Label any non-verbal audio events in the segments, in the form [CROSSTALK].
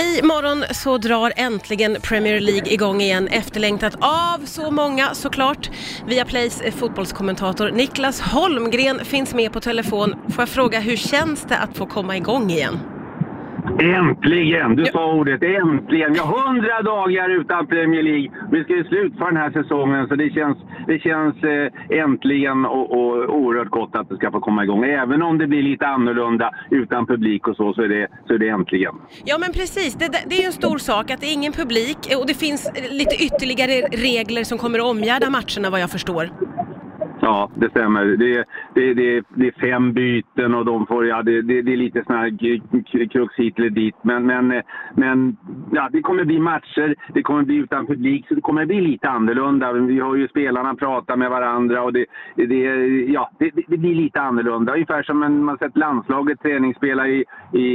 Imorgon så drar äntligen Premier League igång igen, efterlängtat av så många såklart. Via Plays fotbollskommentator Niklas Holmgren finns med på telefon. Får jag fråga, hur känns det att få komma igång igen? Äntligen! Du sa ordet äntligen. Ja, hundra dagar utan Premier League. Vi ska ju slutföra den här säsongen så det känns, det känns eh, äntligen och, och oerhört gott att det ska få komma igång. Även om det blir lite annorlunda utan publik och så, så är det, så är det äntligen. Ja men precis, det, det är ju en stor sak att det är ingen publik och det finns lite ytterligare regler som kommer att omgärda matcherna vad jag förstår. Ja, det stämmer. Det, det, det, det är fem byten och de får, ja, det, det, det är lite sån här krux hit eller dit. Men, men, men ja, det kommer bli matcher, det kommer bli utan publik, så det kommer bli lite annorlunda. Vi har ju spelarna prata med varandra och det, det, ja, det, det blir lite annorlunda. Ungefär som en, man sett landslaget träningsspela i, i,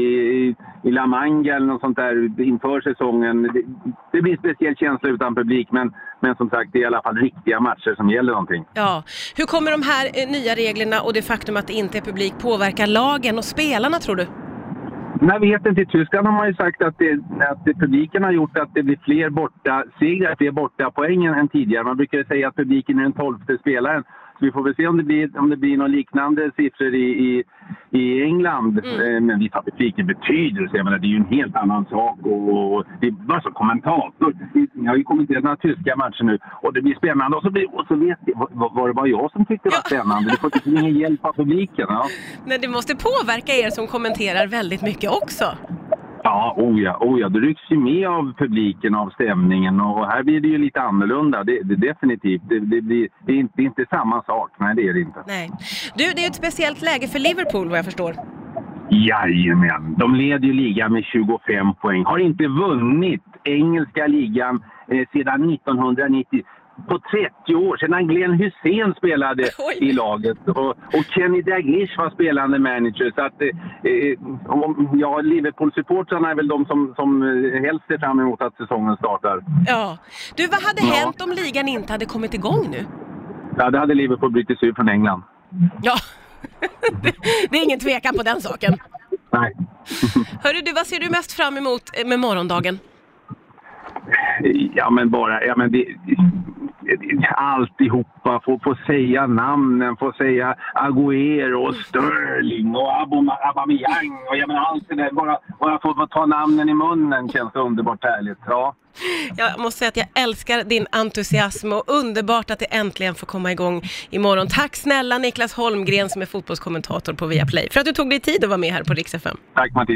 i La Manga eller något sånt där inför säsongen. Det, det blir en speciell känsla utan publik, men, men som sagt, det är i alla fall riktiga matcher som gäller någonting. Ja, hur kommer de här eh, nya reglerna och det faktum att det inte är publik påverka lagen och spelarna tror du? Jag vet inte. I Tyskland har man ju sagt att, det, att det, publiken har gjort att det blir fler borta segrar, fler borta poäng än tidigare. Man brukar säga att publiken är den tolfte spelaren. Vi får väl se om det blir, om det blir några liknande siffror i, i, i England. Mm. Eh, Men visst har publiken betydelse. Jag menar, det är ju en helt annan sak. Och, och det är bara som kommentator. Jag har ju kommenterat några tyska matcher nu och det blir spännande. Och så, blir, och så vet jag, var, det bara jag som tyckte det var spännande? Du får ingen hjälp av publiken. Ja. [LAUGHS] Men det måste påverka er som kommenterar väldigt mycket också. Ja, oh ja, oh ja. Du rycks ju med av publiken, av stämningen och här blir det ju lite annorlunda. Det, det, definitivt. Det, det, blir, det, är inte, det är inte samma sak. Nej, det är det inte. Nej. Du, det är ett speciellt läge för Liverpool vad jag förstår. Jajamän. De leder ju ligan med 25 poäng. Har inte vunnit engelska ligan eh, sedan 1990. På 30 år, sedan Glenn Hussein spelade [LAUGHS] Oj. i laget och, och Kenny Dalglish var spelande manager. Så att, eh, ja, Liverpool-supportrarna är väl de som, som eh, helst ser fram emot att säsongen startar. Ja. Du, vad hade Ja. hänt om ligan inte hade kommit igång nu? Ja, det hade Liverpool brutit sig ur från England. Ja, [LAUGHS] det, det är ingen tvekan på den saken. Nej. Hörru du, vad ser du mest fram emot eh, med morgondagen? Ja, men bara... Ja, men det, alltihopa. Få, få säga namnen, få säga Agüero och Sterling och Aubameyang och ja, men allt det där. Bara, bara få, få ta namnen i munnen känns underbart härligt. Ja. Jag måste säga att jag älskar din entusiasm och underbart att det äntligen får komma igång imorgon. Tack snälla Niklas Holmgren som är fotbollskommentator på Viaplay för att du tog dig tid att vara med här på Rix FM. Tack Martina.